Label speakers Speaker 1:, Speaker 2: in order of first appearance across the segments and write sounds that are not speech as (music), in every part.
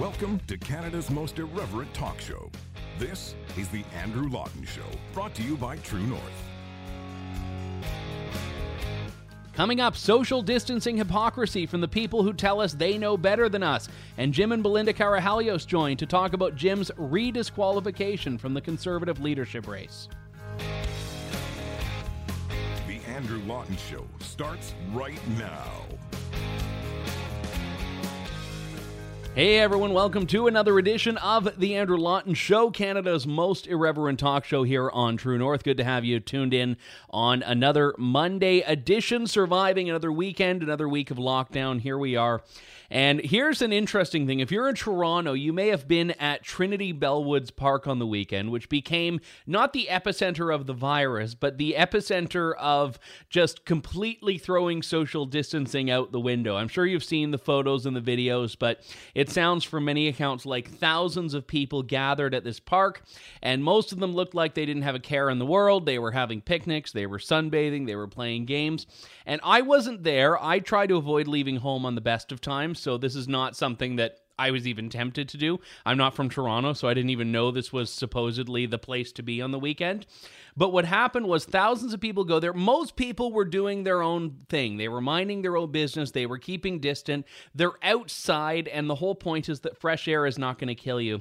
Speaker 1: Welcome to Canada's most irreverent talk show. This is The Andrew Lawton Show, brought to you by True North.
Speaker 2: Coming up, social distancing hypocrisy from the people who tell us they know better than us. And Jim and Belinda Karahalios join to talk about Jim's redisqualification from the conservative leadership race.
Speaker 1: The Andrew Lawton Show starts right now.
Speaker 2: Hey everyone, welcome to another edition of The Andrew Lawton Show, Canada's most irreverent talk show here on True North. Good to have you tuned in on another Monday edition, surviving another weekend, another week of lockdown. Here we are. And here's an interesting thing. If you're in Toronto, you may have been at Trinity Bellwoods Park on the weekend, which became not the epicenter of the virus, but the epicenter of just completely throwing social distancing out the window. I'm sure you've seen the photos and the videos, but sounds from many accounts like thousands of people gathered at this park, and most of them looked like they didn't have a care in the world. They were having picnics, they were sunbathing, they were playing games. And I wasn't there. I try to avoid leaving home on the best of times so this is not something that I was even tempted to do. I'm not from Toronto, so I didn't even know this was supposedly the place to be on the weekend. But what happened was thousands of people go there. Most people were doing their own thing. They were minding their own business. They were keeping distant. They're outside, and the whole point is that fresh air is not going to kill you.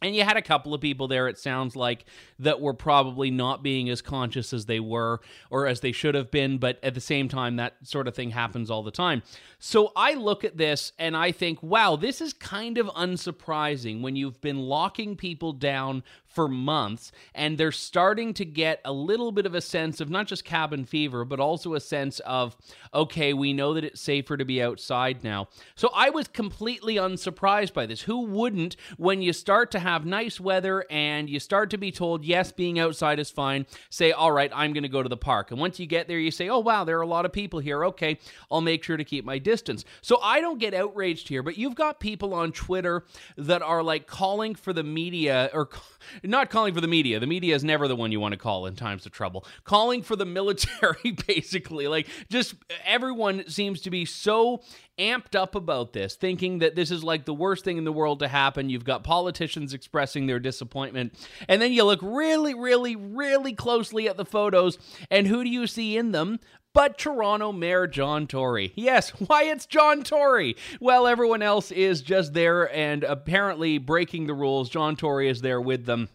Speaker 2: And you had a couple of people there, it sounds like, that were probably not being as conscious as they were or as they should have been. But at the same time, that sort of thing happens all the time. So I look at this and I think, wow, this is kind of unsurprising when you've been locking people down for months and they're starting to get a little bit of a sense of not just cabin fever, but also a sense of, okay, we know that it's safer to be outside now. So I was completely unsurprised by this. Who wouldn't when you start to have nice weather and you start to be told, yes, being outside is fine, say, all right, I'm going to go to the park. And once you get there, you say, oh, wow, there are a lot of people here. Okay, I'll make sure to keep my distance. So I don't get outraged here, but you've got people on Twitter that are like calling for the media or (laughs) not calling for the media. The media is never the one you want to call in times of trouble. Calling for the military, (laughs) basically. Like, just everyone seems to be so amped up about this, thinking that this is like the worst thing in the world to happen. You've got politicians expressing their disappointment. And then you look really, really, really closely at the photos, and who do you see in them? but Toronto Mayor John Tory. Yes, why it's John Tory. Well, everyone else is just there and apparently breaking the rules. John Tory is there with them.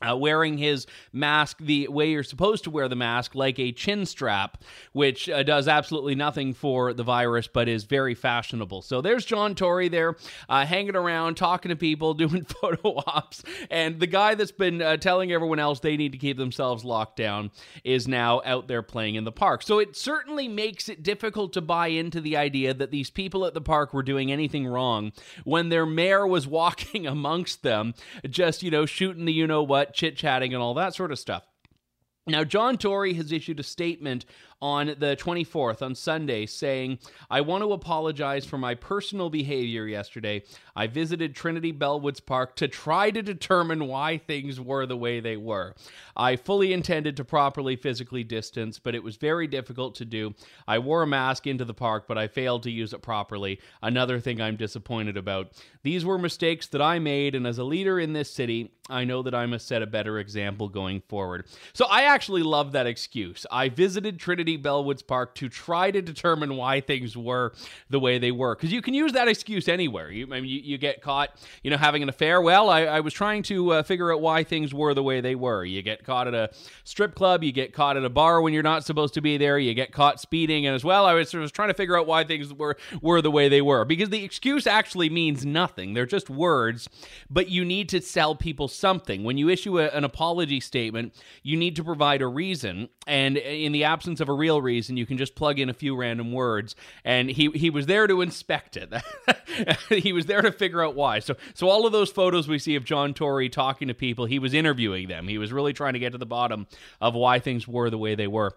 Speaker 2: Uh, wearing his mask the way you're supposed to wear the mask, like a chin strap, which uh, does absolutely nothing for the virus, but is very fashionable. So there's John Tory there, uh, hanging around, talking to people, (laughs) doing photo ops, and the guy that's been uh, telling everyone else they need to keep themselves locked down is now out there playing in the park. So it certainly makes it difficult to buy into the idea that these people at the park were doing anything wrong when their mayor was (laughs) walking amongst them, just you know shooting the you know what chit chatting and all that sort of stuff. Now, John Tory has issued a statement on the 24th, on Sunday, saying, I want to apologize for my personal behavior yesterday. I visited Trinity Bellwoods Park to try to determine why things were the way they were. I fully intended to properly physically distance, but it was very difficult to do. I wore a mask into the park, but I failed to use it properly. Another thing I'm disappointed about. These were mistakes that I made, and as a leader in this city, I know that I must set a better example going forward. So I actually love that excuse. I visited Trinity City Bellwoods Park to try to determine why things were the way they were. Because you can use that excuse anywhere. You, I mean, you, you, get caught, you know, having an affair. Well, I, I was trying to uh, figure out why things were the way they were. You get caught at a strip club. You get caught at a bar when you're not supposed to be there. You get caught speeding. And as well, I was, was trying to figure out why things were were the way they were. Because the excuse actually means nothing. They're just words. But you need to sell people something. When you issue a, an apology statement, you need to provide a reason. And in the absence of a real reason, you can just plug in a few random words. And he he was there to inspect it. (laughs) he was there to figure out why. So so all of those photos we see of John Tory talking to people, he was interviewing them. He was really trying to get to the bottom of why things were the way they were.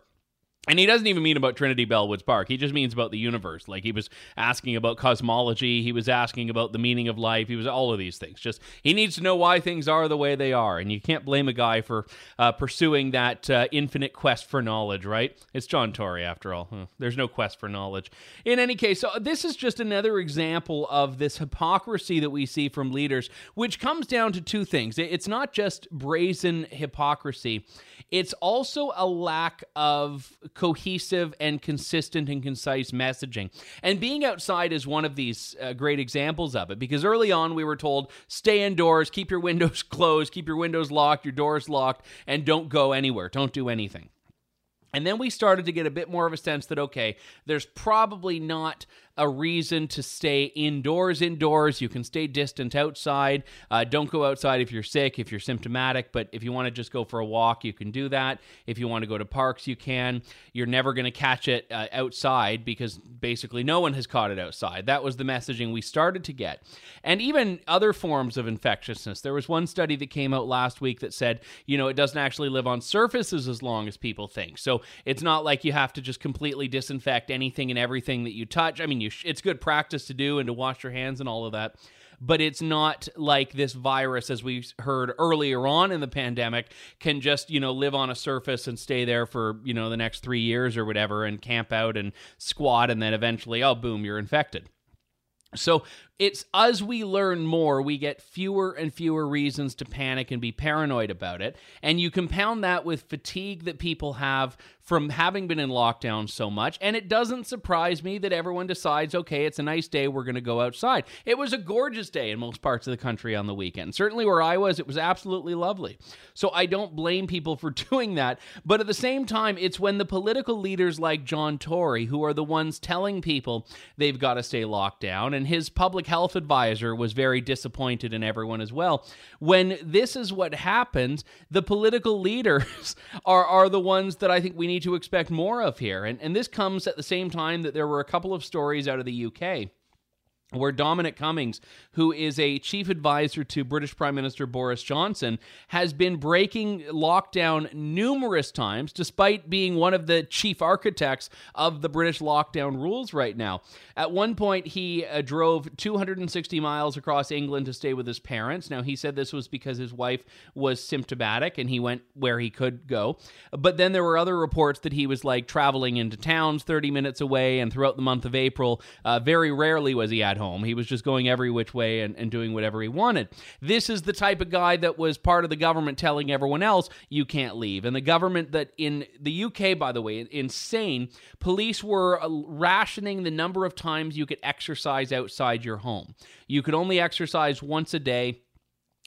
Speaker 2: And he doesn't even mean about Trinity Bellwoods Park. He just means about the universe. Like he was asking about cosmology, he was asking about the meaning of life, he was all of these things. Just he needs to know why things are the way they are, and you can't blame a guy for uh, pursuing that uh, infinite quest for knowledge, right? It's John Tory after all. There's no quest for knowledge. In any case, so this is just another example of this hypocrisy that we see from leaders, which comes down to two things. It's not just brazen hypocrisy; it's also a lack of cohesive and consistent and concise messaging. And being outside is one of these uh, great examples of it because early on we were told stay indoors, keep your windows (laughs) closed, keep your windows locked, your doors locked, and don't go anywhere, don't do anything. And then we started to get a bit more of a sense that, okay, there's probably not a reason to stay indoors. Indoors, you can stay distant outside. Uh, don't go outside if you're sick, if you're symptomatic. But if you want to just go for a walk, you can do that. If you want to go to parks, you can. You're never going to catch it uh, outside because basically no one has caught it outside. That was the messaging we started to get. And even other forms of infectiousness. There was one study that came out last week that said, you know, it doesn't actually live on surfaces as long as people think. So it's not like you have to just completely disinfect anything and everything that you touch. I mean, you sh- it's good practice to do and to wash your hands and all of that but it's not like this virus as we heard earlier on in the pandemic can just you know live on a surface and stay there for you know the next 3 years or whatever and camp out and squat and then eventually oh boom you're infected. So it's as we learn more, we get fewer and fewer reasons to panic and be paranoid about it. And you compound that with fatigue that people have from having been in lockdown so much. And it doesn't surprise me that everyone decides, okay, it's a nice day, we're going to go outside. It was a gorgeous day in most parts of the country on the weekend. Certainly where I was, it was absolutely lovely. So I don't blame people for (laughs) doing that. But at the same time, it's when the political leaders like John Tory, who are the ones telling people they've got to stay locked down, and his public health advisor was very disappointed in everyone as well. When this is what happens, the political leaders (laughs) are, are the ones that I think we need to expect more of here. And, and this comes at the same time that there were a couple of stories out of the UK where Dominic Cummings, who is a chief advisor to British Prime Minister Boris Johnson, has been breaking lockdown numerous times, despite being one of the chief architects of the British lockdown rules right now. At one point, he uh, drove 260 miles across England to stay with his parents. Now, he said this was because his wife was symptomatic and he went where he could go. But then there were other reports that he was like traveling into towns 30 minutes away, and throughout the month of April, uh, very rarely was he at home. He was just going every which way and, and doing whatever he wanted. This is the type of guy that was part of the government telling everyone else, you can't leave. And the government that in the UK, by the way, insane, police were uh, rationing the number of times you could exercise outside your home. You could only exercise once a day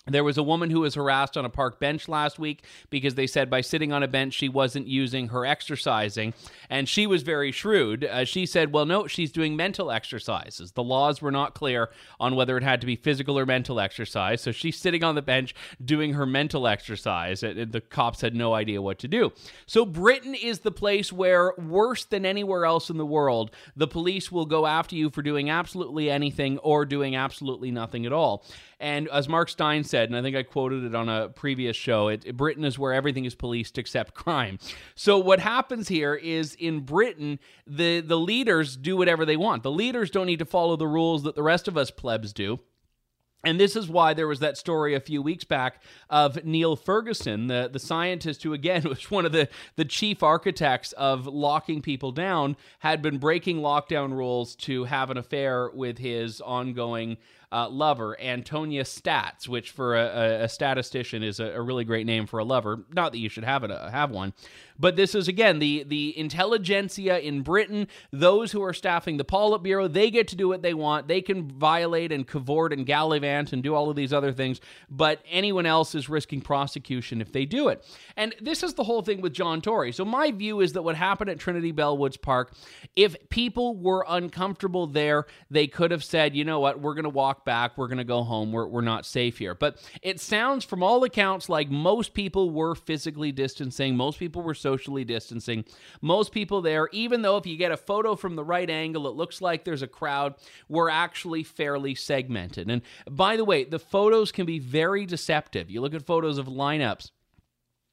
Speaker 2: there was a woman who was harassed on a park bench last week because they said by sitting on a bench she wasn't using her exercising. And she was very shrewd. Uh, she said, well, no, she's doing mental exercises. The laws were not clear on whether it had to be physical or mental exercise. So she's sitting on the bench doing her mental exercise. And the cops had no idea what to do. So Britain is the place where, worse than anywhere else in the world, the police will go after you for doing absolutely anything or doing absolutely nothing at all. And as Mark Steyn said, and I think I quoted it on a previous show, it, Britain is where everything is policed except (laughs) crime. So what happens here is in Britain, the the leaders do whatever they want. The leaders don't need to follow the rules that the rest of us plebs do. And this is why there was that story a few weeks back of Neil Ferguson, the, the scientist who, again, (laughs) was one of the, the chief architects of locking people down, had been breaking lockdown rules to have an affair with his ongoing uh, lover, Antonia Staats, which for a, a statistician is a, a, really great name for a lover. Not that you should have it, uh, have one, but this is again the the intelligentsia in Britain. Those who are staffing the Politburo, they get to do what they want. They can violate and cavort and gallivant and do all of these other things, but anyone else is risking prosecution if they do it. And this is the whole thing with John Tory. So my view is that what happened at Trinity Bellwoods Park, if people were uncomfortable there, they could have said, you know what, we're going to walk back. We're going to go home. We're, we're not safe here. But it sounds, from all accounts, like most people were physically distancing. Most people were socially distancing. Most people there, even though if you get a photo from the right angle, it looks like there's a crowd, were actually fairly segmented. And by the way, the photos can be very deceptive. You look at photos of lineups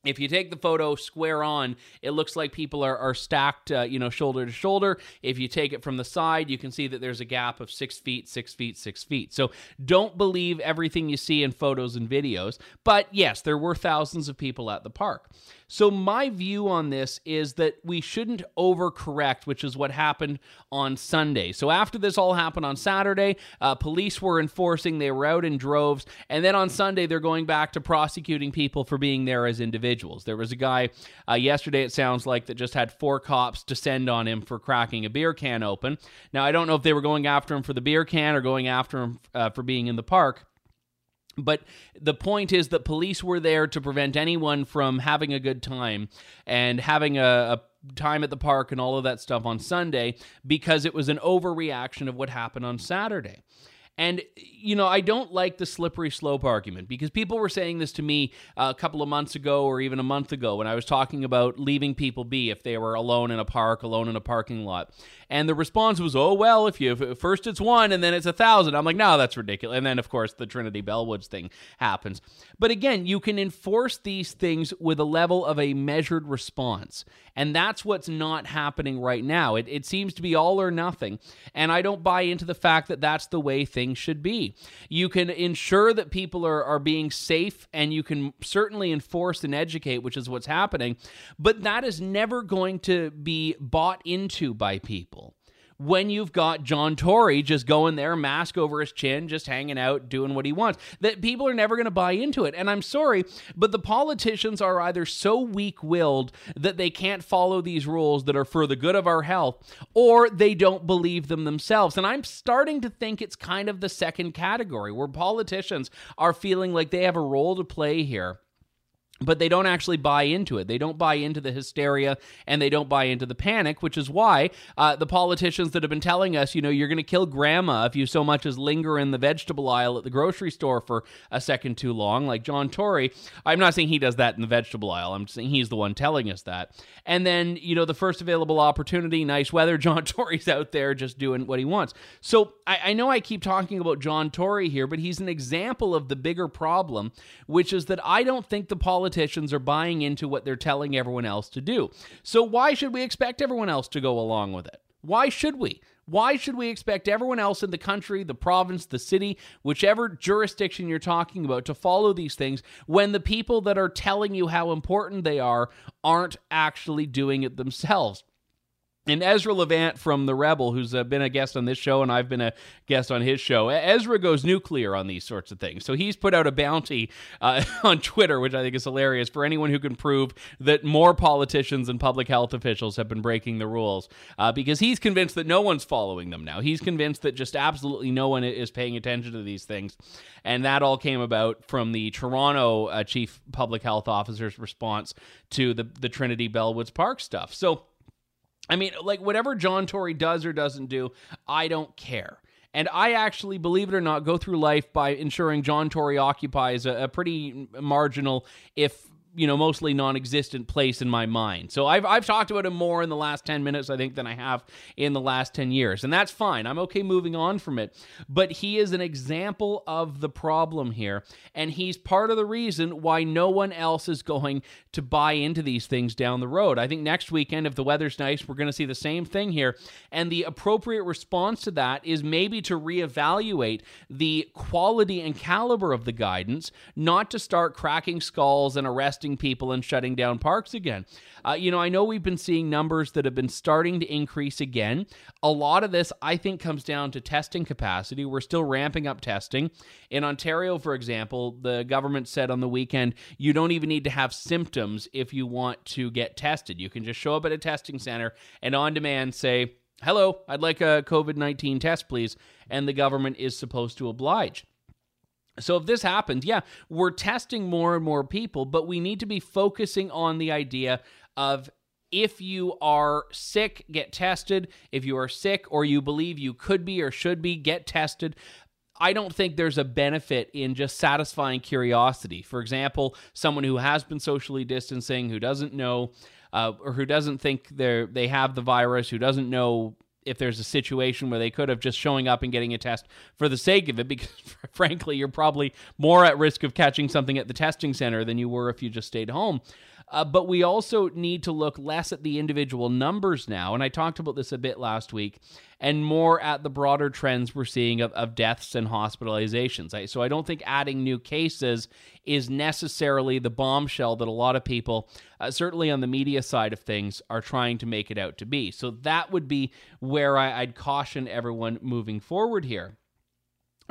Speaker 2: if you take the photo square on, it looks like people are, are stacked, uh, you know, shoulder to shoulder. If you take it from the side, you can see that there's a gap of six feet, six feet, six feet. So don't believe everything you see in photos and videos. But yes, there were thousands of people at the park. So, my view on this is that we shouldn't overcorrect, which is what happened on Sunday. So, after this all happened on Saturday, uh, police were enforcing, they were out in droves. And then on Sunday, they're going back to prosecuting people for being there as individuals. There was a guy uh, yesterday, it sounds like, that just had four cops descend on him for cracking a beer can open. Now, I don't know if they were going after him for the beer can or going after him uh, for being in the park. But the point is that police were there to prevent anyone from having a good time and having a, a, time at the park and all of that stuff on Sunday because it was an overreaction of what happened on Saturday. And, you know, I don't like the slippery slope argument because people were saying this to me uh, a couple of months ago or even a month ago when I was talking about leaving people be if they were alone in a park, alone in a parking lot. And the response was, oh, well, if you first it's one and then it's a thousand. I'm like, no, that's ridiculous. And then, of course, the Trinity Bellwoods thing happens. But again, you can enforce these things with a level of a measured response. And that's what's not happening right now. It, it seems to be all or nothing. And I don't buy into the fact that that's the way things should be. You can ensure that people are, are being safe and you can certainly enforce and educate, which is what's happening. But that is never going to be bought into by people when you've got John Tory just going there, mask over his chin, just hanging out, doing what he wants. That people are never going to buy into it. And I'm sorry, but the politicians are either so weak willed that they can't follow these rules that are for the good of our health, or they don't believe them themselves. And I'm starting to think it's kind of the second category where politicians are feeling like they have a role to play here but they don't actually buy into it. They don't buy into the hysteria and they don't buy into the panic, which is why uh, the politicians that have been telling us, you know, you're going to kill grandma if you so much as linger in the vegetable aisle at the grocery store for a second too long, like John Tory. I'm not saying he does that in the vegetable aisle. I'm saying he's the one telling us that. And then, you know, the first available opportunity, nice weather, (laughs) John Tory's out there just doing what he wants. So I, I know I keep talking about John Tory here, but he's an example of the bigger problem, which is that I don't think the politicians politicians are buying into what they're telling everyone else to do. So why should we expect everyone else to go along with it? Why should we? Why should we expect everyone else in the country, the province, the city, whichever jurisdiction you're talking about, to follow these things when the people that are telling you how important they are aren't actually doing it themselves? And Ezra Levant from The Rebel, who's uh, been a guest on this show, and I've been a guest on his show, Ezra goes nuclear on these sorts of things. So he's put out a bounty uh, (laughs) on Twitter, which I think is hilarious, for anyone who can prove that more politicians and public health officials have been breaking the rules, uh, because he's convinced that no one's following them now. He's convinced that just absolutely no one is paying attention to these things. And that all came about from the Toronto uh, chief public health officer's response to the, the Trinity Bellwoods Park stuff. So, I mean, like whatever John Tory does or doesn't do, I don't care. And I actually, believe it or not, go through life by ensuring John Tory occupies a, a pretty marginal, if you know, mostly non-existent place in my mind. So I've I've talked about him more in the last 10 minutes I think than I have in the last 10 years. And that's fine. I'm okay moving on from it. But he is an example of the problem here and he's part of the reason why no one else is going to buy into these things down the road. I think next weekend if the weather's nice, we're going to see the same thing here. And the appropriate response to that is maybe to reevaluate the quality and caliber of the guidance, not to start cracking skulls and arresting people and shutting down parks again. Uh, you know, I know we've been seeing numbers that have been starting to increase again. A lot of this, I think, comes down to testing capacity. We're still ramping up testing. In Ontario, for example, the government said on the weekend you don't even need to have symptoms if you want to get tested. You can just show up at a testing center and on demand say, Hello, I'd like a COVID 19 test, please. And the government is supposed to oblige. So if this happens, yeah, we're testing more and more people, but we need to be focusing on the idea of if you are sick, get tested. If you are sick or you believe you could be or should be, get tested. I don't think there's a benefit in just satisfying curiosity. For example, someone who has been socially distancing, who doesn't know, uh, or who doesn't think they they have the virus, who doesn't know if there's a situation where they could have just showing up and getting a test for the sake of it because (laughs) frankly you're probably more at risk of catching something at the testing center than you were if you just stayed home Uh, but we also need to look less at the individual numbers now. And I talked about this a bit last week, and more at the broader trends we're seeing of, of deaths and hospitalizations. I, so I don't think adding new cases is necessarily the bombshell that a lot of people, uh, certainly on the media side of things, are trying to make it out to be. So that would be where I, I'd caution everyone moving forward here.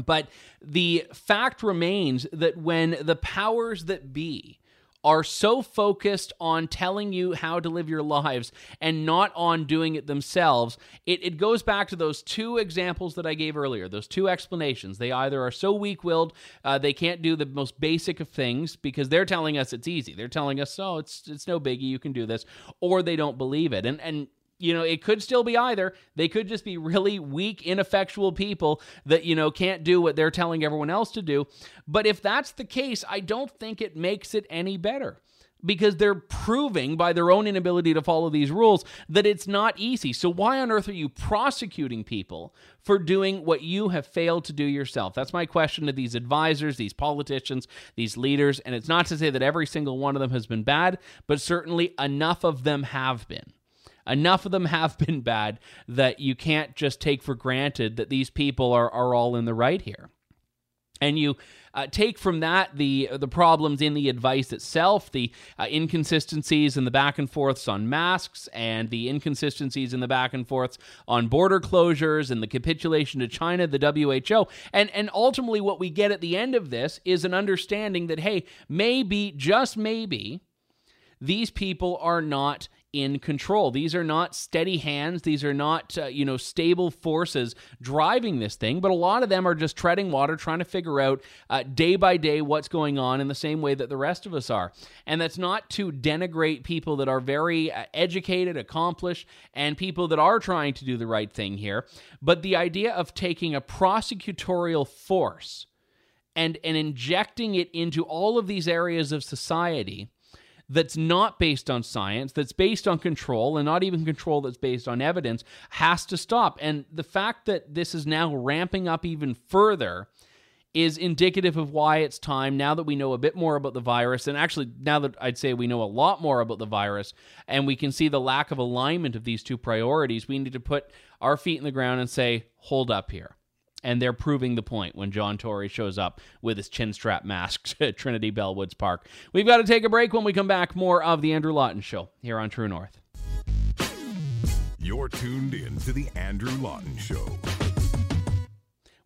Speaker 2: But the fact remains that when the powers that be are so focused on telling you how to live your lives and not on doing it themselves, it, it goes back to those two examples that I gave earlier, those two explanations. They either are so weak willed, uh, they can't do the most basic of things because they're telling us it's easy. They're telling us, oh, it's, it's no biggie, you can do this, or they don't believe it. And, and you know, it could still be either. They could just be really weak, ineffectual people that, you know, can't do what they're telling everyone else to do. But if that's the case, I don't think it makes it any better because they're proving by their own inability to follow these rules that it's not easy. So, why on earth are you prosecuting people for doing what you have failed to do yourself? That's my question to these advisors, these politicians, these leaders. And it's not to say that every single one of them has been bad, but certainly enough of them have been. Enough of them have been bad that you can't just take for granted that these people are, are all in the right here. And you uh, take from that the the problems in the advice itself, the uh, inconsistencies and the back and forths on masks, and the inconsistencies in the back and forths on border closures and the capitulation to China, the WHO, and and ultimately what we get at the end of this is an understanding that hey, maybe just maybe these people are not in control. These are not steady hands. These are not, uh, you know, stable forces driving this thing, but a lot of them are just treading water, trying to figure out uh, day by day what's going on in the same way that the rest of us are. And that's not to denigrate people that are very uh, educated, accomplished, and people that are trying to do the right thing here. But the idea of taking a prosecutorial force and, and injecting it into all of these areas of society that's not based on science, that's based on control, and not even control that's based on evidence, has to stop. And the fact that this is now ramping up even further is indicative of why it's time now that we know a bit more about the virus and actually now that I'd say we know a lot more about the virus and we can see the lack of alignment of these two priorities we need to put our feet in the ground and say hold up here and they're proving the point when John Tory shows up with his chin strap mask (laughs) at Trinity Bellwoods Park. We've got to take a break. When we come back, more of the Andrew Lawton Show here on True North.
Speaker 1: You're tuned in to the Andrew Lawton Show.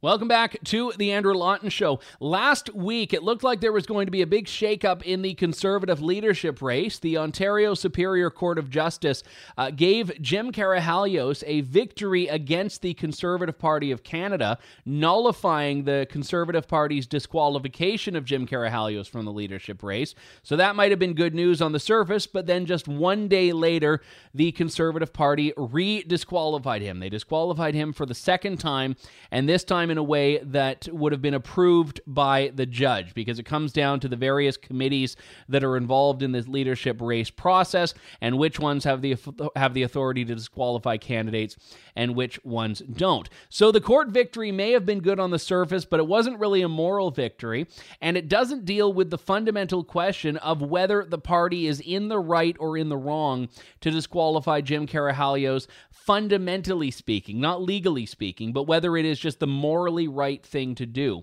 Speaker 2: Welcome back to the Andrew Lawton Show. Last week, it looked like there was going to be a big shakeup in the Conservative leadership race. The Ontario Superior Court of Justice uh, gave Jim Karahalios a victory against the Conservative Party of Canada, nullifying the Conservative Party's disqualification of Jim Karahalios from the leadership race. So that might have been good news on the surface, but then just one day later, the Conservative Party re disqualified him. They disqualified him for the second time, and this time in a way that would have been approved by the judge because it comes down to the various committees that are involved in this leadership race process and which ones have the have the authority to disqualify candidates and which ones don't. So the court victory may have been good on the surface, but it wasn't really a moral victory, and it doesn't deal with the fundamental question of whether the party is in the right or in the wrong to disqualify Jim Karahalios fundamentally speaking, not legally speaking, but whether it is just the morally right thing to do.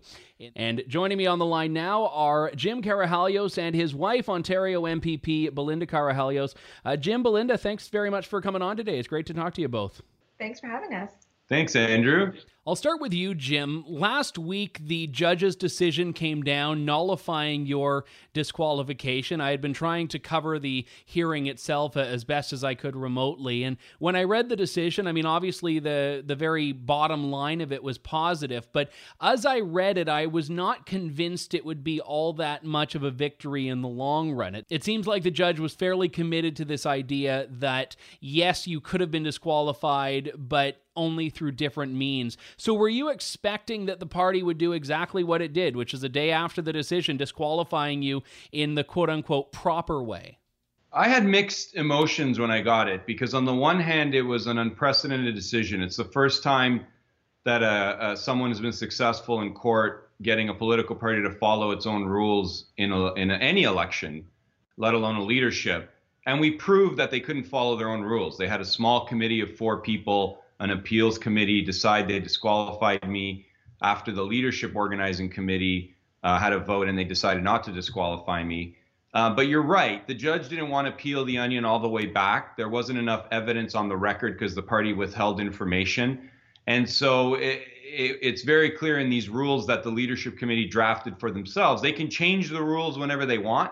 Speaker 2: And joining me on the line now are Jim Karahalios and his wife, Ontario MPP Belinda Karahalios. Uh, Jim, Belinda, thanks very much for coming on today. It's great to talk to you both.
Speaker 3: Thanks for having us.
Speaker 4: Thanks, Andrew.
Speaker 2: I'll start with you, Jim. Last week, the judge's decision came down nullifying your disqualification. I had been trying to cover the hearing itself uh, as best as I could remotely. And when I read the decision, I mean, obviously, the, the very bottom line of it was positive. But as I read it, I was not convinced it would be all that much of a victory in the long run. It, it seems like the judge was fairly committed to this idea that, yes, you could have been disqualified, but only through different means. So, were you expecting that the party would do exactly what it did, which is a day after the decision disqualifying you in the quote unquote proper way?
Speaker 4: I had mixed emotions when I got it because, on the one hand, it was an unprecedented decision. It's the first time that uh, uh, someone has been successful in court getting a political party to follow its own rules in, a, in a, any election, let alone a leadership. And we proved that they couldn't follow their own rules. They had a small committee of four people, an appeals committee decide they disqualified me after the leadership organizing committee uh, had a vote and they decided not to disqualify me. Uh, but you're right. The judge didn't want to peel the onion all the way back. There wasn't enough evidence on the record because the party withheld information. And so it, it, it's very clear in these rules that the leadership committee drafted for themselves. They can change the rules whenever they want.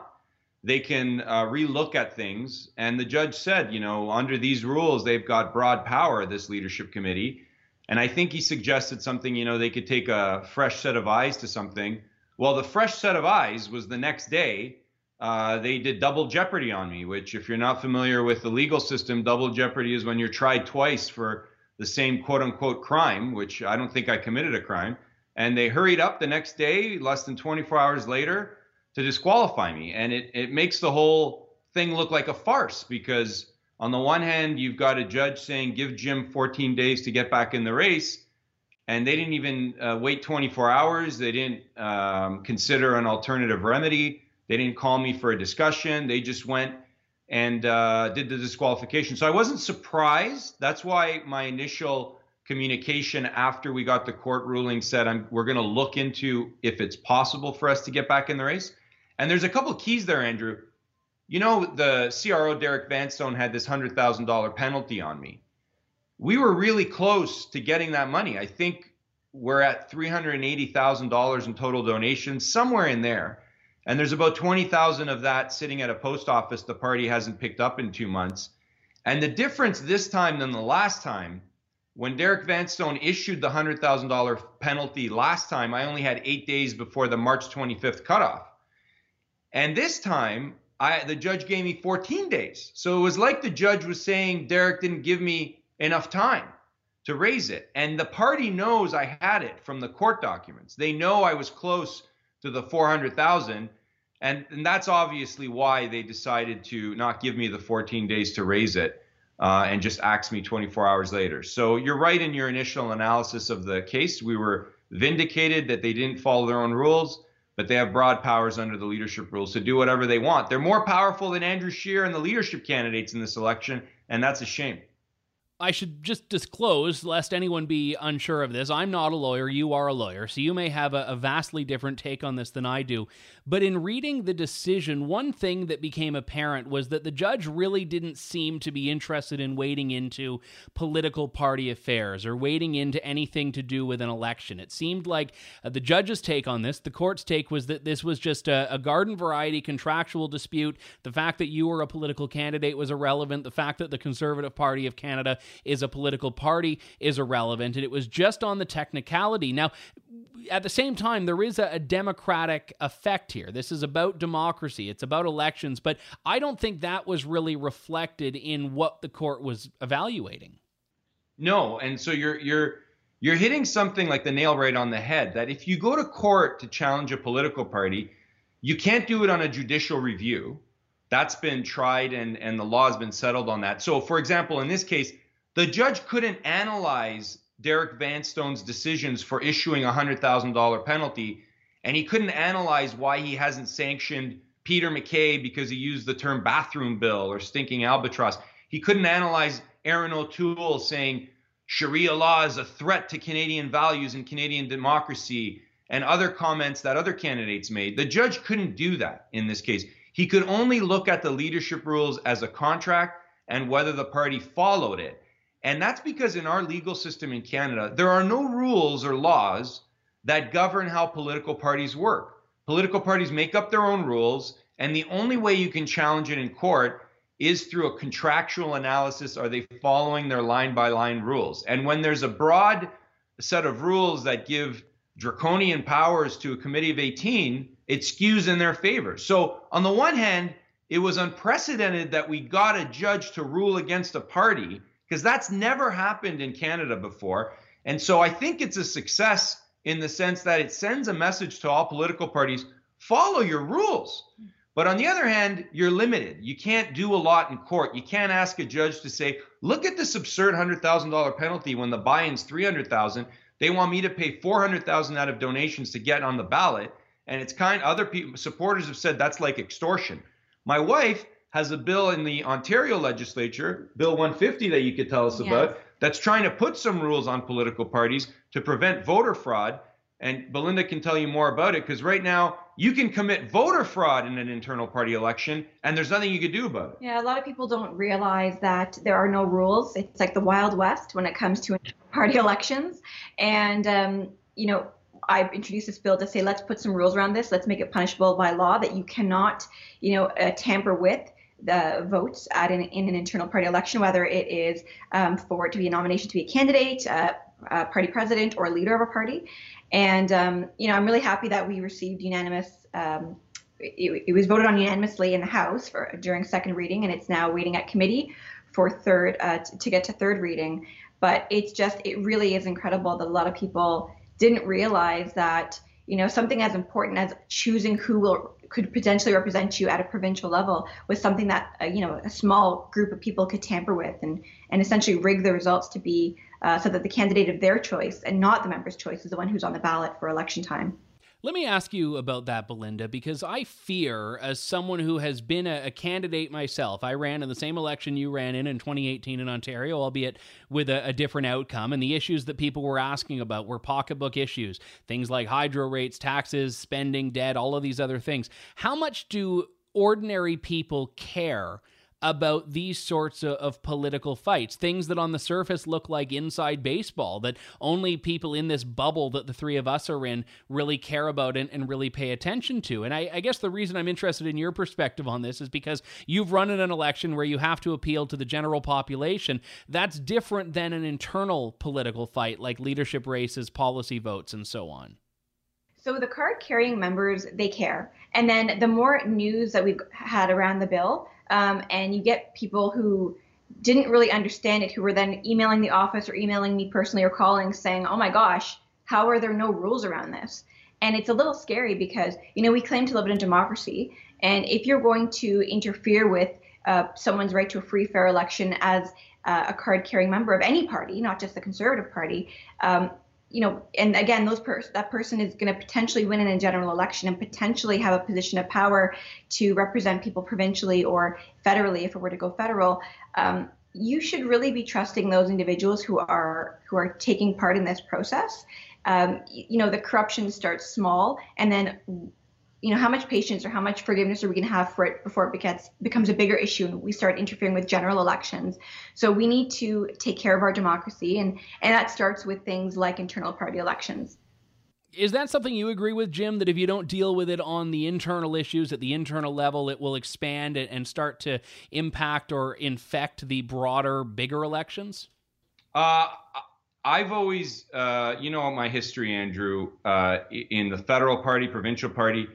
Speaker 4: They can uh, relook at things. And the judge said, you know, under these rules, they've got broad power, this leadership committee. And I think he suggested something, you know, they could take a fresh set of eyes to something. Well, the fresh set of eyes was the next day. Uh, they did double jeopardy on me, which, if you're not familiar with the legal system, double jeopardy is when you're tried twice for the same quote unquote crime, which I don't think I committed a crime. And they hurried up the next day, less than 24 hours later, to disqualify me. And it, it makes the whole thing look like a farce because, on the one hand, you've got a judge saying, give Jim 14 days to get back in the race and they didn't even uh, wait 24 hours. They didn't um, consider an alternative remedy. They didn't call me for a discussion. They just went and uh, did the disqualification. So I wasn't surprised. That's why my initial communication after we got the court ruling said we're going to look into if it's possible for us to get back in the race. And there's a couple of keys there, Andrew. You know, the CRO Derek Vanstone had this $100,000 penalty on me we were really close to getting that money. I think we're at $380,000 in total donations, somewhere in there. And there's about 20,000 of that sitting at a post office the party hasn't picked up in two months. And the difference this time than the last time, when Derek Vanstone issued the $100,000 penalty last time, I only had eight days before the March 25th cutoff. And this time, I, the judge gave me 14 days. So it was like the judge was saying, Derek didn't give me enough time to raise it. And the party knows I had it from the court documents. They know I was close to the 400,000. And, and that's obviously why they decided to not give me the 14 days to raise it uh, and just axe me 24 hours later. So you're right in your initial analysis of the case. We were vindicated that they didn't follow their own rules, but they have broad powers under the leadership rules to do whatever they want. They're more powerful than Andrew Scheer and the leadership candidates in this election, and that's a shame.
Speaker 2: I should just disclose, lest anyone be unsure of this, I'm not a lawyer, you are a lawyer, so you may have a, a, vastly different take on this than I do. But in reading the decision, one thing that became apparent was that the judge really didn't seem to be interested in wading into political party affairs or wading into anything to do with an election. It seemed like uh, the judge's take on this, the court's take, was that this was just a, a garden variety contractual dispute. The fact that you were a political candidate was irrelevant. The fact that the Conservative Party of Canada is a political party is irrelevant. And it was just on the technicality. Now, at the same time, there is a, a, democratic effect here. This is about democracy, it's about elections, but I don't think that was really reflected in what the court was evaluating.
Speaker 4: No, and so you're you're you're hitting something like the nail right on the head that if you go to court to challenge a political party, you can't do it on a judicial review. That's been tried and and the law has been settled on that. So for example, in this case, the judge couldn't analyze Derek Vanstone's decisions for issuing a $100,000 penalty, and he couldn't analyze why he hasn't sanctioned Peter MacKay because he used the term bathroom bill or stinking albatross. He couldn't analyze Erin O'Toole saying Sharia law is a threat to Canadian values and Canadian democracy and other comments that other candidates made. The judge couldn't do that in this case. He could only look at the leadership rules as a contract and whether the party followed it. And that's because in our legal system in Canada, there are no rules or laws that govern how political parties work. Political parties make up their own rules, and the only way you can challenge it in court is through a contractual analysis. Are they following their line by line rules? And when there's a broad set of rules that give draconian powers to a committee of 18, it skews in their favor. So, on the one hand, it was unprecedented that we got a judge to rule against a party because that's never happened in Canada before. And so I think it's a success in the sense that it sends a message to all political parties follow your rules. But on the other hand, you're limited. You can't do a lot in court. You can't ask a judge to say, "Look at this absurd $100,000 penalty when the buy-in's 300,000. They want me to pay 400,000 out of donations to get on the ballot." And it's kind other people supporters have said that's like extortion. My wife has a bill in the Ontario legislature, Bill 150, that you could tell us yes. about, that's trying to put some rules on political parties to prevent voter fraud. And Belinda can tell you more about it because right now you can commit voter fraud in an internal party election and there's nothing you can do about it.
Speaker 3: Yeah, a lot of people don't realize that there are no rules. It's like the Wild West when it comes to (laughs) party elections. And, um, you know, I've introduced this bill to say let's put some rules around this. Let's make it punishable by law that you cannot, you know, uh, tamper with the votes at an, in an internal party election, whether it is um, for it to be a nomination to be a candidate, uh, a party president, or leader of a party. And um, you know, I'm really happy that we received unanimous. Um, it, it, was voted on unanimously in the House for during second reading, and it's now waiting at committee for third uh, t- to get to third reading. But it's just, it really is incredible that a lot of people didn't realize that you know something as important as choosing who will could potentially represent you at a provincial level was something that uh, you know a small group of people could tamper with and and essentially rig the results to be uh, so that the candidate of their choice and not the member's choice is the one who's on the ballot for election time.
Speaker 2: Let me ask you about that, Belinda, because I fear, as someone who has been a, a, candidate myself, I ran in the same election you ran in in 2018 in Ontario, albeit with a, a different outcome. And the issues that people were asking about were pocketbook issues, things like hydro rates, taxes, spending, debt, all of these other things. How much do ordinary people care? About these sorts of, of, political fights, things that on the surface look like inside baseball, that only people in this bubble that the three of us are in really care about and, and really pay attention to. And I, I, guess the reason I'm interested in your perspective on this is because you've run in an election where you have to appeal to the general population. That's different than an internal political fight like leadership races, policy votes, and so on.
Speaker 3: So the card carrying members, they care. And then the more news that we've had around the bill, um, and you get people who didn't really understand it who were then emailing the office or emailing me personally or calling saying, oh my gosh, how are there no rules around this? And it's a little scary because, you know, we claim to live in a democracy. And if you're going to interfere with uh, someone's right to a free, fair election as uh, a card carrying member of any party, not just the Conservative Party, um, you know, and again, those pers- that person is going to potentially win in a general election and potentially have a position of power to represent people provincially or federally if it were to go federal. Um, you should really be trusting those individuals who are who are taking part in this process. Um, you know, the corruption starts small, and then you know, how much patience or how much forgiveness are we going to have for it before it becomes becomes a bigger issue and we start interfering with general elections? So we need to take care of our democracy, and and that starts with things like internal party elections.
Speaker 2: Is that something you agree with, Jim? That if you don't deal with it on the internal issues at the internal level, it will expand and start to impact or infect the broader, bigger elections?
Speaker 4: Uh, I've always, uh, you know, my history, Andrew, uh, in the federal party, provincial party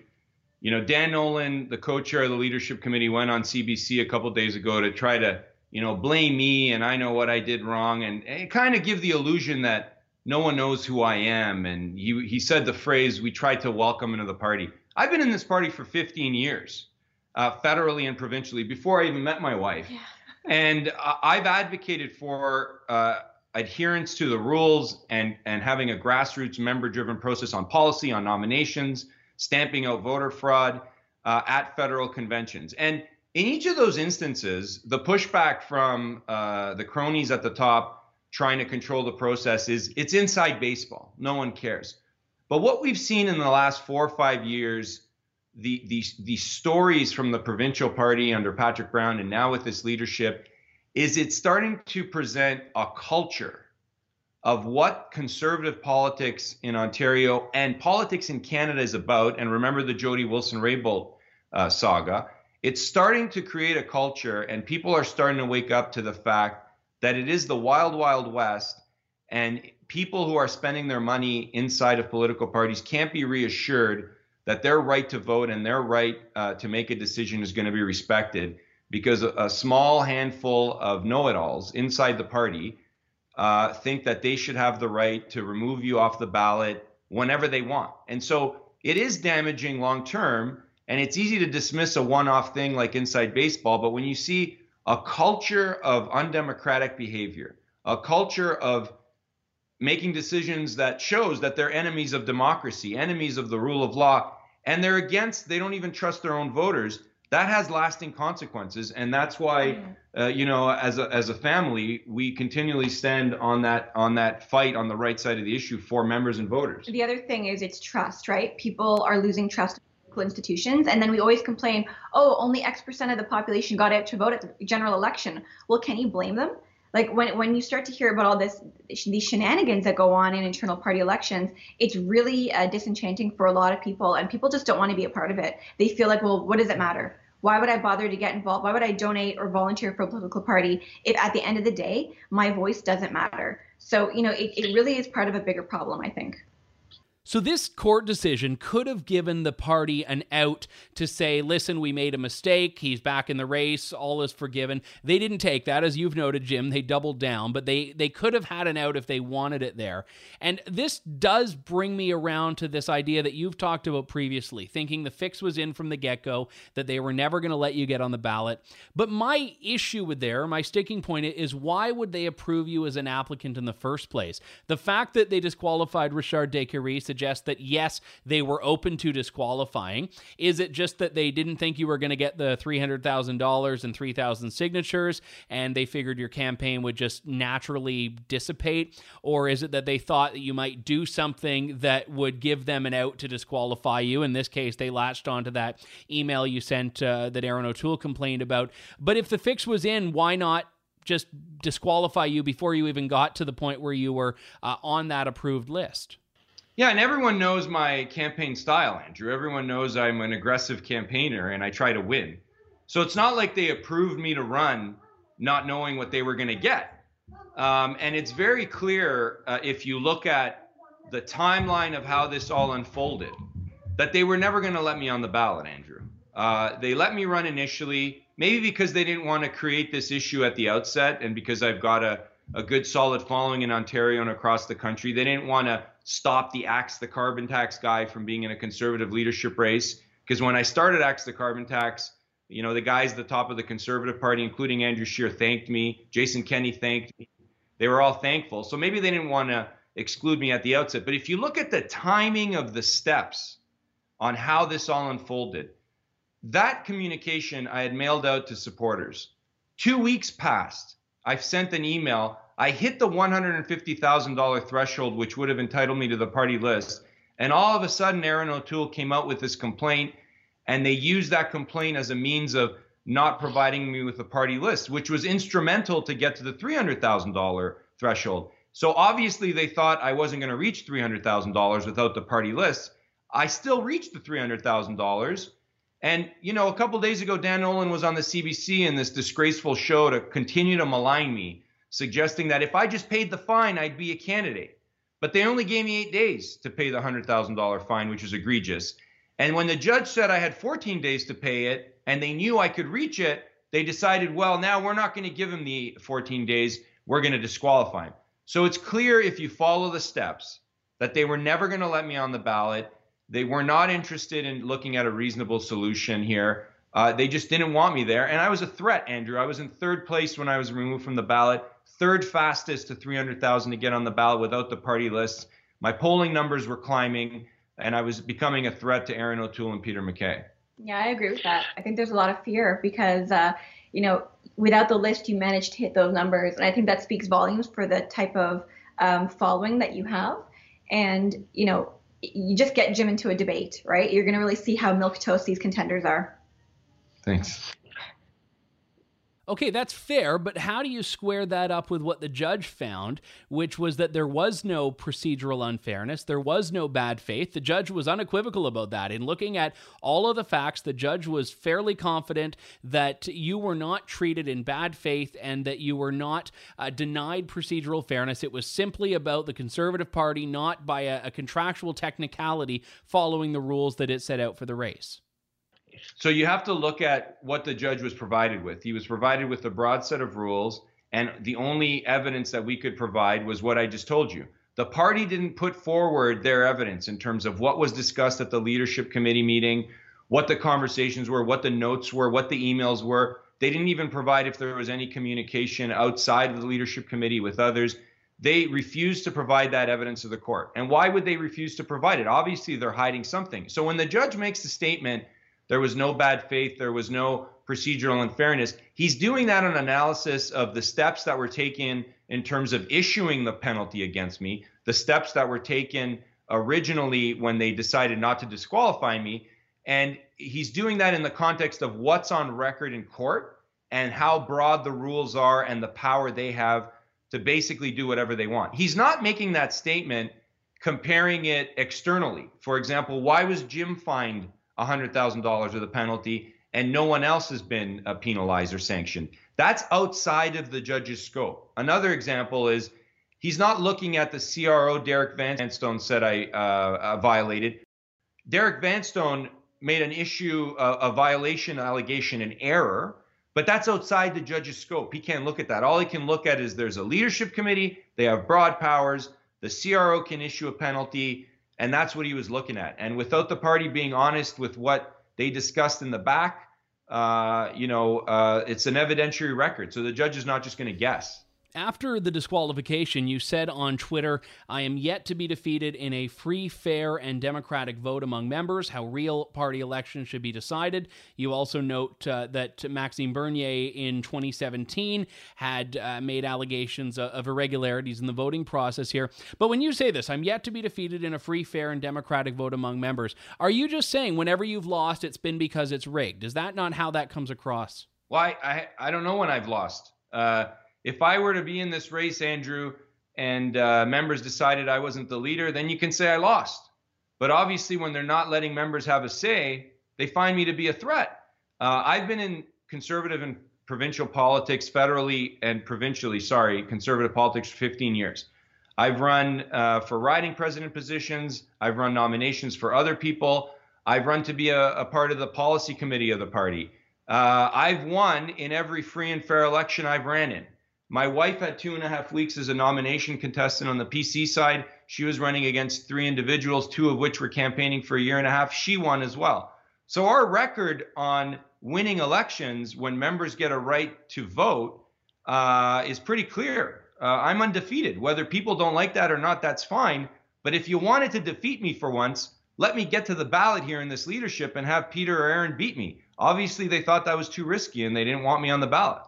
Speaker 4: you know, Dan Nowlan, the co-chair of the leadership committee, went on CBC a couple days ago to try to, you know, blame me and I know what I did wrong and, and kind of give the illusion that no one knows who I am. And he he said the phrase, "We tried to welcome into the party." I've been in this party for 15 years, uh, federally and provincially, before I even met my wife. Yeah. (laughs) and uh, I've advocated for. Uh, adherence to the rules and and having a grassroots member driven process on policy on nominations stamping out voter fraud uh, at federal conventions. And in each of those instances, the pushback from uh, the cronies at the top trying to control the process is it's inside baseball. No one cares. But what we've seen in the last four or five years, the, the, the stories from the provincial party under Patrick Brown and now with this leadership, is it's starting to present a culture of what conservative politics in Ontario and politics in Canada is about. And remember the Jody Wilson Raybould uh, saga. It's starting to create a culture, and people are starting to wake up to the fact that it is the wild, wild west, and people who are spending their money inside of political parties can't be reassured that their right to vote and their right uh, to make a decision is going to be respected because a, a small handful of know it alls inside the party uh, think that they should have the right to remove you off the ballot whenever they want. And so it is damaging long term. And it's easy to dismiss a one off thing like inside baseball. But when you see a culture of undemocratic behavior, a culture of making decisions that shows that they're enemies of democracy, enemies of the rule of law, and they're against, they don't even trust their own voters. That has lasting consequences, and that's why, uh, you know, as a, as a family, we continually stand on that on that fight on the right side of the issue for members and voters.
Speaker 3: The other thing is it's trust, right? People are losing trust in institutions, and then we always complain, oh, only X percent of the population got out to vote at the general election. Well, can you blame them? Like when when you start to hear about all this these shenanigans that go on in internal party elections it's really uh, disenchanting for a lot of people and people just don't want to be a part of it they feel like well what does it matter why would I bother to get involved? Why would I donate or volunteer for a political party if at the end of the day my voice doesn't matter? So, you know, it, it really is part of a bigger problem, I think.
Speaker 2: So, this court decision could have given the party an out to say, listen, we made a mistake. He's back in the race. All is forgiven. They didn't take that. As you've noted, Jim, they doubled down, but they, they could have had an out if they wanted it there. And this does bring me around to this idea that you've talked about previously, thinking the fix was in from the get go, that they were never going to let you get on the ballot. But my issue with there, my sticking point is why would they approve you as an applicant in the first place? The fact that they disqualified Richard Décarie suggest that yes, they were open to disqualifying. Is it just that they didn't think you were going to get the $300,000 and 3,000 signatures and they figured your campaign would just naturally dissipate? Or is it that they thought that you might do something that would give them an out to disqualify you? In this case, they latched onto that email you sent uh, that Erin O'Toole complained about. But if the fix was in, why not just disqualify you before you even got to the point where you were uh, on that approved list?
Speaker 4: Yeah, and everyone knows my campaign style, Andrew. Everyone knows I'm an aggressive campaigner and I try to win. So it's not like they approved me to run not knowing what they were going to get. Um, and it's very clear uh, if you look at the timeline of how this all unfolded that they were never going to let me on the ballot, Andrew. Uh, they let me run initially, maybe because they didn't want to create this issue at the outset and because I've got a, a good solid following in Ontario and across the country. They didn't want to stop the Axe the Carbon Tax guy from being in a conservative leadership race. Because when I started Axe the Carbon Tax, you know, the guys at the top of the Conservative Party, including Andrew Scheer, thanked me. Jason Kenney thanked me. They were all thankful. So maybe they didn't want to exclude me at the outset. But if you look at the timing of the steps on how this all unfolded, that communication I had mailed out to supporters. Two weeks passed. I've sent an email I hit the $150,000 threshold, which would have entitled me to the party list. And all of a sudden, Erin O'Toole came out with this complaint, and they used that complaint as a means of not providing me with the party list, which was instrumental to get to the $300,000 threshold. So obviously, they thought I wasn't going to reach $300,000 without the party list. I still reached the $300,000. And, you know, a couple days ago, Dan Nowlan was on the CBC in this disgraceful show to continue to malign me suggesting that if I just paid the fine, I'd be a candidate. But they only gave me eight days to pay the $100,000 fine, which is egregious. And when the judge said I had 14 days to pay it and they knew I could reach it, they decided, well, now we're not going to give him the 14 days. We're going to disqualify him. So it's clear if you follow the steps that they were never going to let me on the ballot. They were not interested in looking at a reasonable solution here. Uh, they just didn't want me there. And I was a threat, Andrew. I was in third place when I was removed from the ballot third fastest to 300,000 to get on the ballot without the party lists. My polling numbers were climbing, and I was becoming a threat to Erin O'Toole and Peter MacKay.
Speaker 3: Yeah, I agree with that. I think there's a lot of fear because, uh, you know, without the list, you managed to hit those numbers. And I think that speaks volumes for the type of um, following that you have. And, you know, you just get Jim into a debate, right? You're going to really see how milk toast these contenders are.
Speaker 4: Thanks.
Speaker 2: Okay, that's fair, but how do you square that up with what the judge found, which was that there was no procedural unfairness, there was no bad faith? The judge was unequivocal about that. In looking at all of the facts, the judge was fairly confident that you were not treated in bad faith and that you were not uh, denied procedural fairness. It was simply about the Conservative Party not by a, a contractual technicality following the rules that it set out for the race.
Speaker 4: So you have to look at what the judge was provided with. He was provided with a broad set of rules, and the only evidence that we could provide was what I just told you. The party didn't put forward their evidence in terms of what was discussed at the leadership committee meeting, what the conversations were, what the notes were, what the emails were. They didn't even provide if there was any communication outside of the leadership committee with others. They refused to provide that evidence to the court. And why would they refuse to provide it? Obviously, they're hiding something. So when the judge makes the statement, There was no bad faith. There was no procedural unfairness. He's doing that on analysis of the steps that were taken in terms of issuing the penalty against me, the steps that were taken originally when they decided not to disqualify me. And he's doing that in the context of what's on record in court and how broad the rules are and the power they have to basically do whatever they want. He's not making that statement comparing it externally. For example, why was Jim fined $100,000 of the penalty and no one else has been uh, penalized or sanctioned? That's outside of the judge's scope. Another example is he's not looking at the CRO Derek Vanstone said I uh, uh, violated. Derek Vanstone made an issue, uh, a violation allegation, an error, but that's outside the judge's scope. He can't look at that. All he can look at is there's a leadership committee, they have broad powers, the CRO can issue a penalty, and that's what he was looking at. And without the party being honest with what they discussed in the back, uh, you know, uh, it's an evidentiary record. So the judge is not just going to guess.
Speaker 2: After the disqualification, you said on Twitter, I am yet to be defeated in a free, fair, and democratic vote among members, how real party elections should be decided. You also note uh, that Maxime Bernier in 2017 had uh, made allegations of irregularities in the voting process here. But when you say this, I'm yet to be defeated in a free, fair, and democratic vote among members, are you just saying whenever you've lost, it's been because it's rigged? Is that not how that comes across?
Speaker 4: Well, I, I don't know when I've lost. Uh, if I were to be in this race, Andrew, and uh, members decided I wasn't the leader, then you can say I lost. But obviously, when they're not letting members have a say, they find me to be a threat. Uh, I've been in conservative and provincial politics, federally and provincially, sorry, conservative politics for 15 years. I've run uh, for riding president positions. I've run nominations for other people. I've run to be a, a part of the policy committee of the party. Uh, I've won in every free and fair election I've ran in. My wife had two and a half weeks as a nomination contestant on the PC side. She was running against three individuals, two of which were campaigning for a year and a half. She won as well. So our record on winning elections when members get a right to vote uh, is pretty clear. Uh, I'm undefeated. Whether people don't like that or not, that's fine. But if you wanted to defeat me for once, let me get to the ballot here in this leadership and have Peter or Erin beat me. Obviously, they thought that was too risky and they didn't want me on the ballot.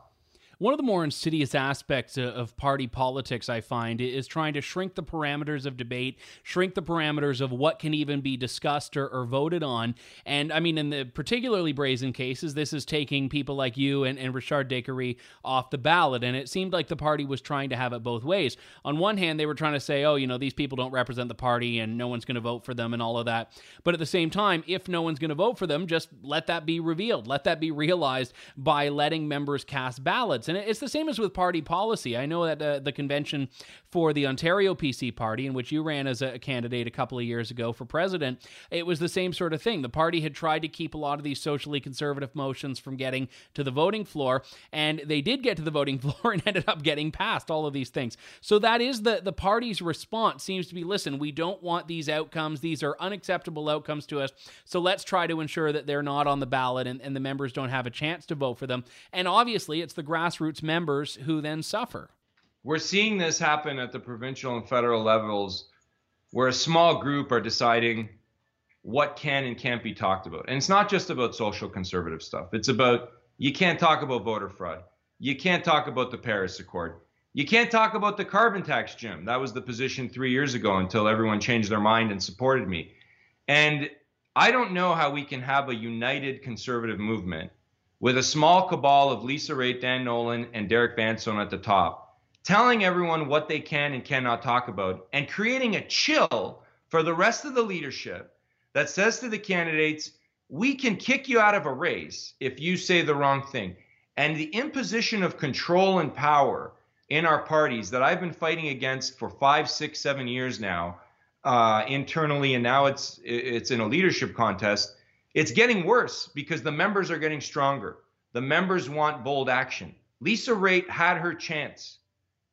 Speaker 2: One of the more insidious aspects uh, of party politics, I find, is trying to shrink the parameters of debate, shrink the parameters of what can even be discussed or, or voted on. And I mean, in the particularly brazen cases, this is taking people like you and, and Richard Décarie off the ballot. And it seemed like the party was trying to have it both ways. On one hand, they were trying to say, oh, you know, these people don't represent the party and no one's going to vote for them and all of that. But at the same time, if no one's going to vote for them, just let that be revealed. Let that be realized by letting members cast ballots. And it's the same as with party policy. I know that uh, the convention for the Ontario PC party, in which you ran as a candidate a couple of years ago for president, it was the same sort of thing. The party had tried to keep a lot of these socially conservative motions from getting to the voting floor, and they did get to the voting (laughs) floor and ended up getting passed all of these things. So that is the the party's response seems to be listen, we don't want these outcomes. These are unacceptable outcomes to us. So let's try to ensure that they're not on the ballot and, and the members don't have a chance to vote for them. And obviously, it's the grassroots members who then suffer.
Speaker 4: We're seeing this happen at the provincial and federal levels where a small group are deciding what can and can't be talked about. And it's not just about social conservative stuff. It's about you can't talk about voter fraud. You can't talk about the Paris Accord. You can't talk about the carbon tax, Jim. That was the position three years ago until everyone changed their mind and supported me. And I don't know how we can have a united conservative movement with a small cabal of Lisa Raitt, Dan Nowlan, and Derek Vanstone at the top, telling everyone what they can and cannot talk about, and creating a chill for the rest of the leadership that says to the candidates, we can kick you out of a race if you say the wrong thing. And the imposition of control and power in our parties that I've been fighting against for five, six, seven years now, uh, internally, and now it's it's in a leadership contest it's getting worse because the members are getting stronger. The members want bold action. Lisa Raitt had her chance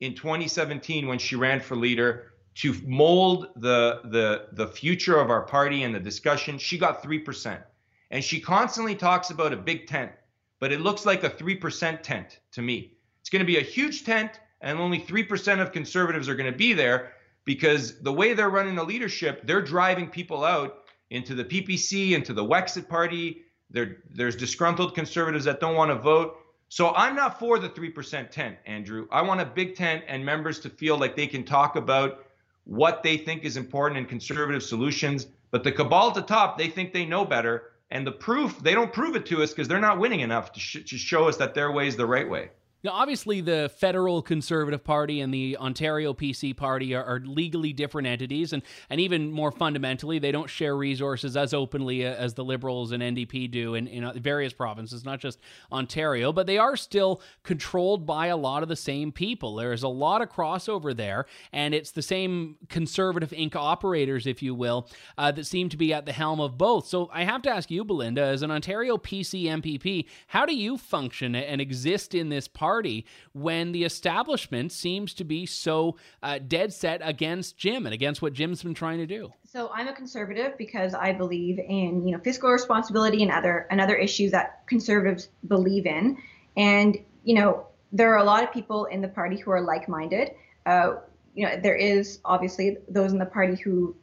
Speaker 4: in 2017 when she ran for leader to mold the the the future of our party and the discussion. She got 3%. And she constantly talks about a big tent, but it looks like a 3% tent to me. It's going to be a huge tent and only 3% of conservatives are going to be there because the way they're running the leadership, they're driving people out into the PPC, into the Wexit Party. There, there's disgruntled conservatives that don't want to vote. So I'm not for the 3% tent, Andrew. I want a big tent and members to feel like they can talk about what they think is important in conservative solutions. But the cabal at the top, they think they know better. And the proof, they don't prove it to us because they're not winning enough to, sh- to show us that their way is the right way.
Speaker 2: Now, obviously, the federal Conservative Party and the Ontario PC Party are, are, legally different entities, and, and even more fundamentally, they don't share resources as openly as the Liberals and NDP do in, in various provinces, not just Ontario, but they are still controlled by a lot of the same people. There's a lot of crossover there, and it's the same Conservative Inc. operators, if you will, uh, that seem to be at the helm of both. So I have to ask you, Belinda, as an Ontario PC MPP, how do you function and exist in this party? Party when the establishment seems to be so uh, dead set against Jim and against what Jim's been trying to do.
Speaker 3: So I'm a conservative because I believe in you know fiscal responsibility and other and other issues that conservatives believe in, and you know there are a lot of people in the party who are like-minded. Uh, you know there is obviously those in the party who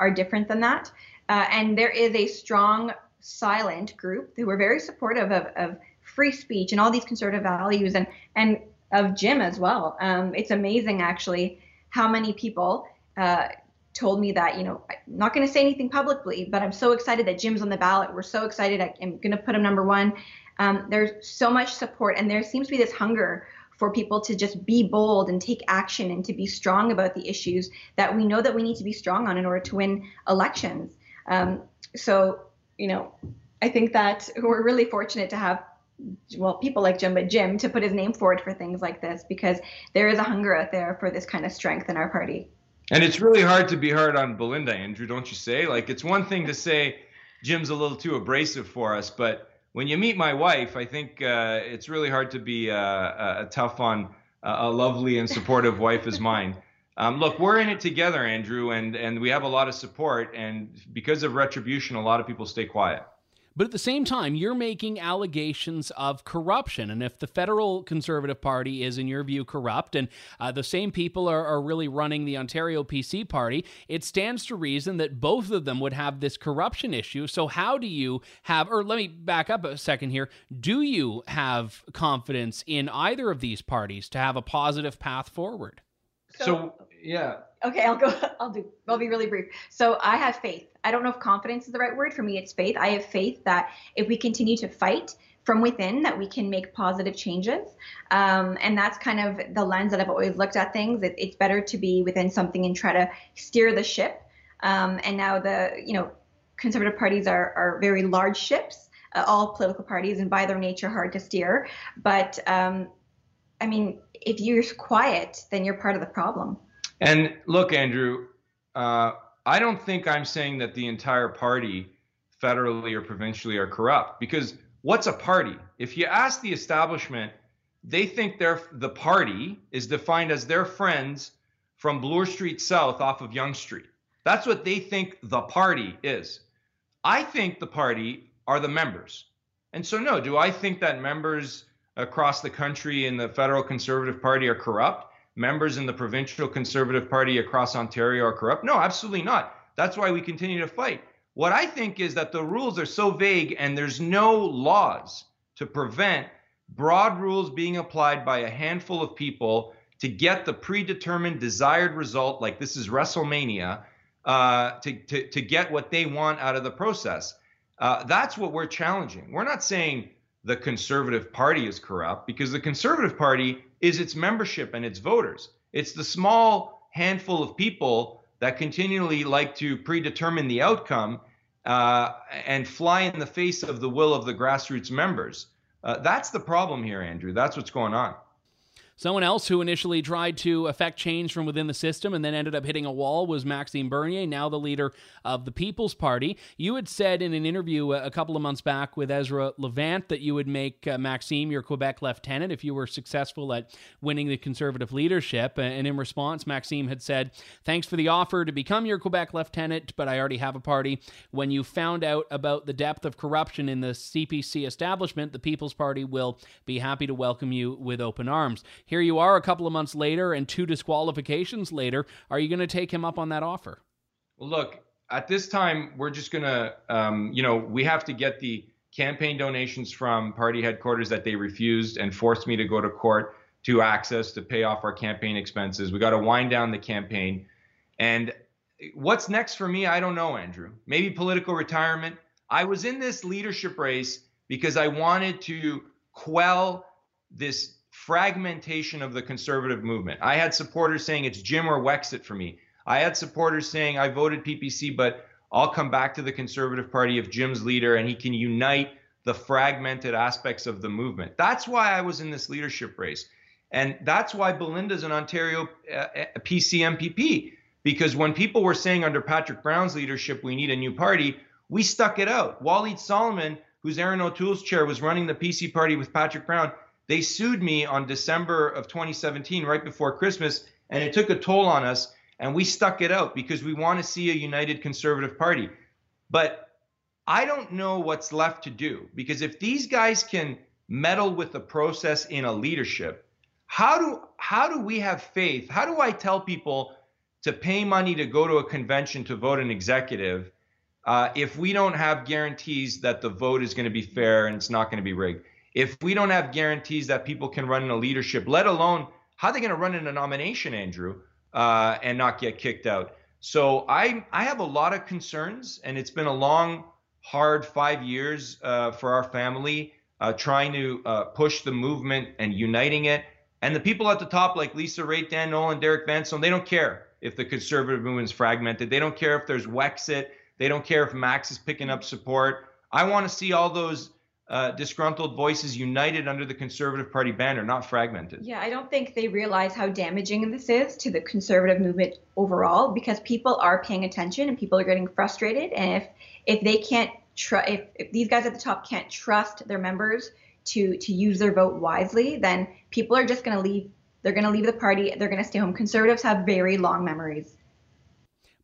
Speaker 3: are different than that, uh, and there is a strong silent group who are very supportive of, of free speech and all these conservative values and and of Jim as well. Um, it's amazing actually how many people uh, told me that you know I'm not going to say anything publicly, but I'm so excited that Jim's on the ballot. We're so excited. I'm going to put him number one. Um, there's so much support, and there seems to be this hunger for people to just be bold and take action and to be strong about the issues that we know that we need to be strong on in order to win elections. Um, so, you know, I think that (laughs) we're really fortunate to have well, people like Jim, but Jim to put his name forward for things like this because there is a hunger out there for this kind of strength in our party.
Speaker 4: And it's really hard to be hard on Belinda, Andrew, don't you say? Like, it's one thing to say Jim's a little too abrasive for us, but when you meet my wife, I think uh, it's really hard to be uh, uh, tough on a lovely and supportive (laughs) wife as mine. Um, look, we're in it together, Andrew, and and we have a lot of support. And because of retribution, a lot of people stay quiet.
Speaker 2: But at the same time, you're making allegations of corruption. And if the federal Conservative Party is, in your view, corrupt, and uh, the same people are, are really running the Ontario PC Party, it stands to reason that both of them would have this corruption issue. So, how do you have, or let me back up a second here, do you have confidence in either of these parties to have a positive path forward?
Speaker 4: so, so yeah.
Speaker 3: Okay i'll go (laughs) i'll do i'll be really brief. So i have faith. I don't know if confidence is the right word. For me it's faith. I have faith that if we continue to fight from within that we can make positive changes. Um, and that's kind of the lens that i've always looked at things. It, it's better to be within something and try to steer the ship. Um, and now the you know conservative parties are, are very large ships. Uh, all political parties and by their nature hard to steer. But um, i mean if you're quiet then you're part of the problem
Speaker 4: and look, Andrew, uh, I don't think I'm saying that the entire party, federally or provincially, are corrupt. Because what's a party? If you ask the establishment, they think they're, the party is defined as their friends from Bloor Street South off of Yonge Street. That's what they think the party is. I think the party are the members. And so, no, do I think that members across the country in the federal Conservative Party are corrupt? Members in the provincial Conservative Party across Ontario are corrupt? No, absolutely not. That's why we continue to fight. What I think is that the rules are so vague and there's no laws to prevent broad rules being applied by a handful of people to get the predetermined desired result, like this is WrestleMania, uh, to, to, to get what they want out of the process. Uh, that's what we're challenging. We're not saying the Conservative Party is corrupt because the Conservative Party is its membership and its voters. It's the small handful of people that continually like to predetermine the outcome uh, and fly in the face of the will of the grassroots members. Uh, that's the problem here, Andrew. That's what's going on.
Speaker 2: Someone else who initially tried to affect change from within the system and then ended up hitting a wall was Maxime Bernier, now the leader of the People's Party. You had said in an interview a couple of months back with Ezra Levant that you would make uh, Maxime your Quebec lieutenant if you were successful at winning the Conservative leadership. And in response, Maxime had said, Thanks for the offer to become your Quebec lieutenant, but I already have a party. When you found out about the depth of corruption in the CPC establishment, the People's Party will be happy to welcome you with open arms. Here you are a couple of months later and two disqualifications later. Are you going to take him up on that offer?
Speaker 4: Well, look, at this time, we're just going to, um, you know, we have to get the campaign donations from party headquarters that they refused and forced me to go to court to access to pay off our campaign expenses. We got to wind down the campaign. And what's next for me? I don't know, Andrew. Maybe political retirement. I was in this leadership race because I wanted to quell this fragmentation of the conservative movement. I had supporters saying it's Jim or Wexit for me. I had supporters saying I voted PPC, but I'll come back to the Conservative Party if Jim's leader and he can unite the fragmented aspects of the movement. That's why I was in this leadership race. And that's why Belinda's an Ontario uh, PC MPP. Because when people were saying under Patrick Brown's leadership, we need a new party, we stuck it out. Walied Soliman, who's Erin O'Toole's chair, was running the PC party with Patrick Brown. They sued me on December of 2017, right before Christmas, and it took a toll on us. And we stuck it out because we want to see a united conservative party. But I don't know what's left to do because if these guys can meddle with the process in a leadership, how do how do we have faith? How do I tell people to pay money to go to a convention to vote an executive uh, if we don't have guarantees that the vote is going to be fair and it's not going to be rigged? If we don't have guarantees that people can run in a leadership, let alone how are they going to run in a nomination, Andrew, uh, and not get kicked out? So I I have a lot of concerns, and it's been a long, hard five years uh, for our family uh, trying to uh, push the movement and uniting it. And the people at the top, like Lisa Raitt, Dan Nowlan, Derek Vanstone, they don't care if the conservative movement's fragmented. They don't care if there's Wexit. They don't care if Max is picking up support. I want to see all those uh, disgruntled voices united under the Conservative Party banner, not fragmented.
Speaker 3: Yeah, I don't think they realize how damaging this is to the conservative movement overall because people are paying attention and people are getting frustrated. And if if they can't trust, if, if these guys at the top can't trust their members to to use their vote wisely, then people are just going to leave. They're going to leave the party. They're going to stay home. Conservatives have very long memories.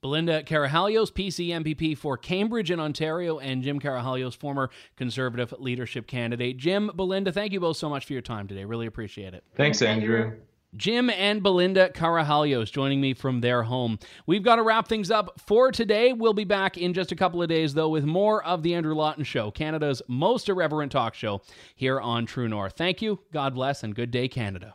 Speaker 2: Belinda Karahalios, PC MPP for Cambridge in Ontario, and Jim Karahalios, former Conservative leadership candidate. Jim, Belinda, thank you both so much for your time today. Really appreciate it.
Speaker 4: Thanks, Andrew.
Speaker 2: Jim and Belinda Karahalios joining me from their home. We've got to wrap things up for today. We'll be back in just a couple of days, though, with more of The Andrew Lawton Show, Canada's most irreverent talk show here on True North. Thank you, God bless, and good day, Canada.